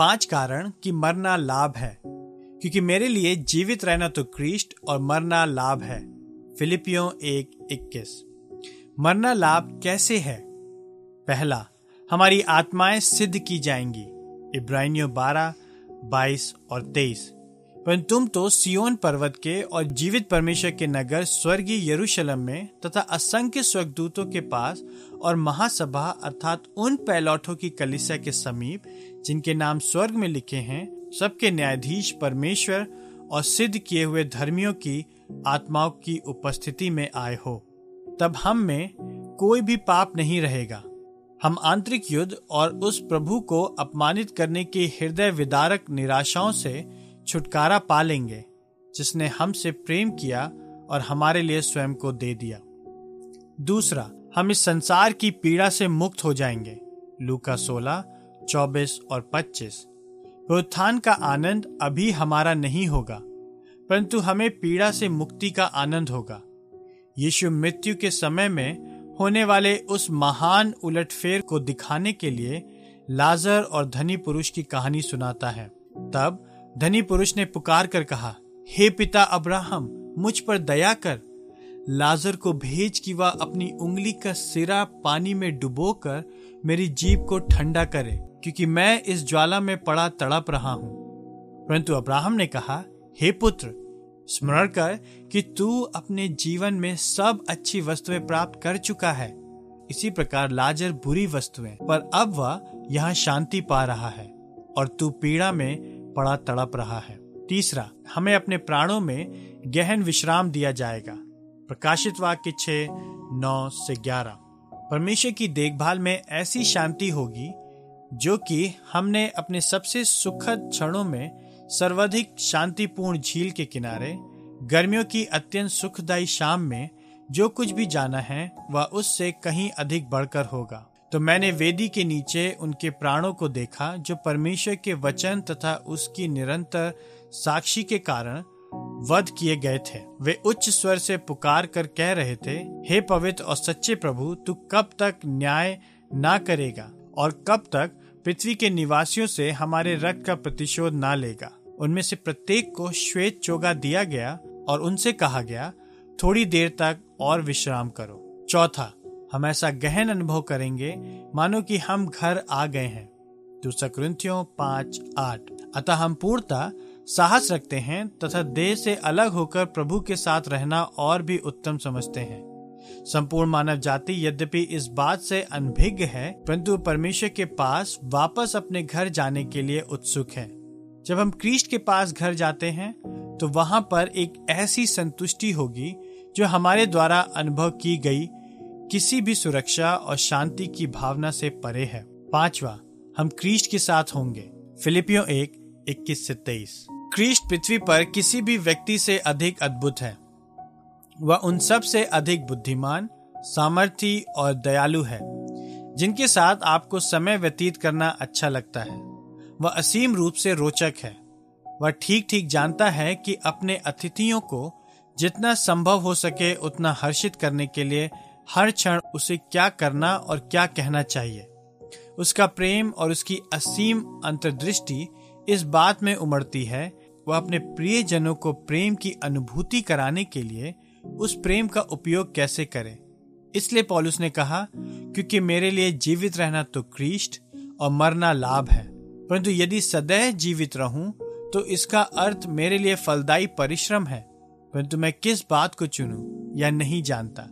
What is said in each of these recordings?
पाँच कारण कि मरना लाभ है। क्योंकि मेरे लिए जीवित रहना तो क्रिस्ट और मरना लाभ है। फिलिपियो एक, इक्कीस। मरना लाभ कैसे है? पहला, हमारी आत्माएँ सिद्ध की जाएँगी। इब्राहिमियों बारह, बाईस और तेईस। पर तुम तो सियोन पर्वत के और जीवित परमेश्वर के नगर स्वर्गीय यरूशलेम में तथा असंख्य स्वर्गदूतों के पास और महासभा अर्थात उन पैलौठों की कलिसिया के समीप, जिनके नाम स्वर्ग में लिखे हैं, सबके न्यायाधीश परमेश्वर और सिद्ध किए हुए धर्मियों की, आत्माओं की उपस्थिति में आए हो। तब हम में कोई भी पाप नहीं रहेगा। हम आंतरिक युद्ध और उस प्रभु को अपमानित करने के हृदय विदारक निराशाओं से छुटकारा पा लेंगे, जिसने हमसे प्रेम किया और हमारे लिए स्वयं को दे दिया। दूसरा, हम इस संसार की पीड़ा से मुक्त हो जाएँगे। लूका सोलह, चौबीस और पच्चीस। उत्थान का आनंद अभी हमारा नहीं होगा, परंतु हमें पीड़ा से मुक्ति का आनंद होगा। यीशु मृत्यु के समय में होने वाले उस महान उलटफेर को दिखाने के लिए लाजर और धनी पुरुष की कहानी सुनाता है। तब धनी पुरुष ने पुकार कर कहा, हे पिता अब्राहम, मुझ पर दया कर। लाजर को भेज कि वह अपनी उंगली का सिरा पानी में डुबोकर मेरी जीप को ठंडा करे, क्योंकि मैं इस ज्वाला में पड़ा तड़प रहा हूँ। परंतु अब्राहम ने कहा, हे पुत्र, स्मरण कर कि तू अपने जीवन में सब अच्छी वस्तुएँ प्राप्त कर चुका है। इसी प्रकार लाजर बुरी वस्तुएँ, पर अब वह यहाँ शांति पा रहा है, और तू पीड़ा में पड़ा तड़प रहा है। तीसरा, हमें अपने प्राणों में गहन विश्राम दिया जाएगा। प्रकाशित वाक्य छह नौ से ग्यारह। परमेश्वर की देखभाल में ऐसी शांति होगी, जो कि हमने अपने सबसे सुखद क्षणों में सर्वाधिक शांतिपूर्ण झील के किनारे, गर्मियों की अत्यंत सुखदायी शाम में जो कुछ भी जाना है, वह उससे कहीं अधिक बढ़कर होगा। तो मैंने वेदी के नीचे उनके प्राणों को देखा, जो परमेश्वर के वचन तथा उसकी निरंतर साक्षी के कारण वध किए गए थे। वे उच्च स्वर से पुकार कर कह रहे थे, हे पवित्र और सच्चे प्रभु, तू कब तक न्याय ना करेगा और कब तक पृथ्वी के निवासियों से हमारे रक्त का प्रतिशोध ना लेगा? उनमें से प्रत्येक को श्वेत चोगा दिया गया और उनसे कहा गया, थोड़ी देर तक और विश्राम करो। चौथा हम ऐसा गहन अनुभव करेंगे, मानो कि हम घर आ गए हैं। दूसरा क्रंथियों पाँच आठ। अतः हम पूर्णता, साहस रखते हैं तथा देह से अलग होकर प्रभु के साथ रहना और भी उत्तम समझते हैं। संपूर्ण मानव जाति यद्यपि इस बात से अनभिज्ञ है, परंतु परमेश्वर के पास वापस अपने घर जाने के लिए उत्सुक है। जब हम क्रिस्ट के पास घर जाते हैं तो वहाँ पर एक ऐसी संतुष्टि होगी, जो हमारे द्वारा अनुभव की गई किसी भी सुरक्षा और शांति की भावना से परे है। पांचवा, हम क्रिस्ट के साथ होंगे। फिलिपियो एक, इक्कीस से तेईस। क्रिस्ट पृथ्वी पर किसी भी व्यक्ति से अधिक अद्भुत है। वह उन सबसे अधिक बुद्धिमान, सामर्थी और दयालु है, जिनके साथ आपको समय व्यतीत करना अच्छा लगता है। वह असीम रूप से रोचक है। वह ठीक ठीक जानता है कि अपने अतिथियों को जितना संभव हो सके उतना हर्षित करने के लिए हर क्षण उसे क्या करना और क्या कहना चाहिए। उसका प्रेम और उसकी असीम अंतर्दृष्टि इस बात में उमड़ती है, वह अपने प्रिय जनों को प्रेम की अनुभूति कराने के लिए उस प्रेम का उपयोग कैसे करे। इसलिए पॉलुस ने कहा, क्योंकि मेरे लिए जीवित रहना तो क्रीस्ट और मरना लाभ है। परंतु यदि सदैव जीवित रहूँ तो इसका अर्थ मेरे लिए फलदायी परिश्रम है। परंतु मैं किस बात को चुनूं या नहीं जानता।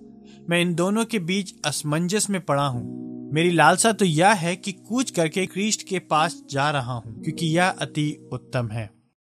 मैं इन दोनों के बीच असमंजस में पड़ा हूँ। मेरी लालसा तो यह है कि कूच करके क्रिस्ट के पास जा रहा हूँ, क्योंकि यह अति उत्तम है।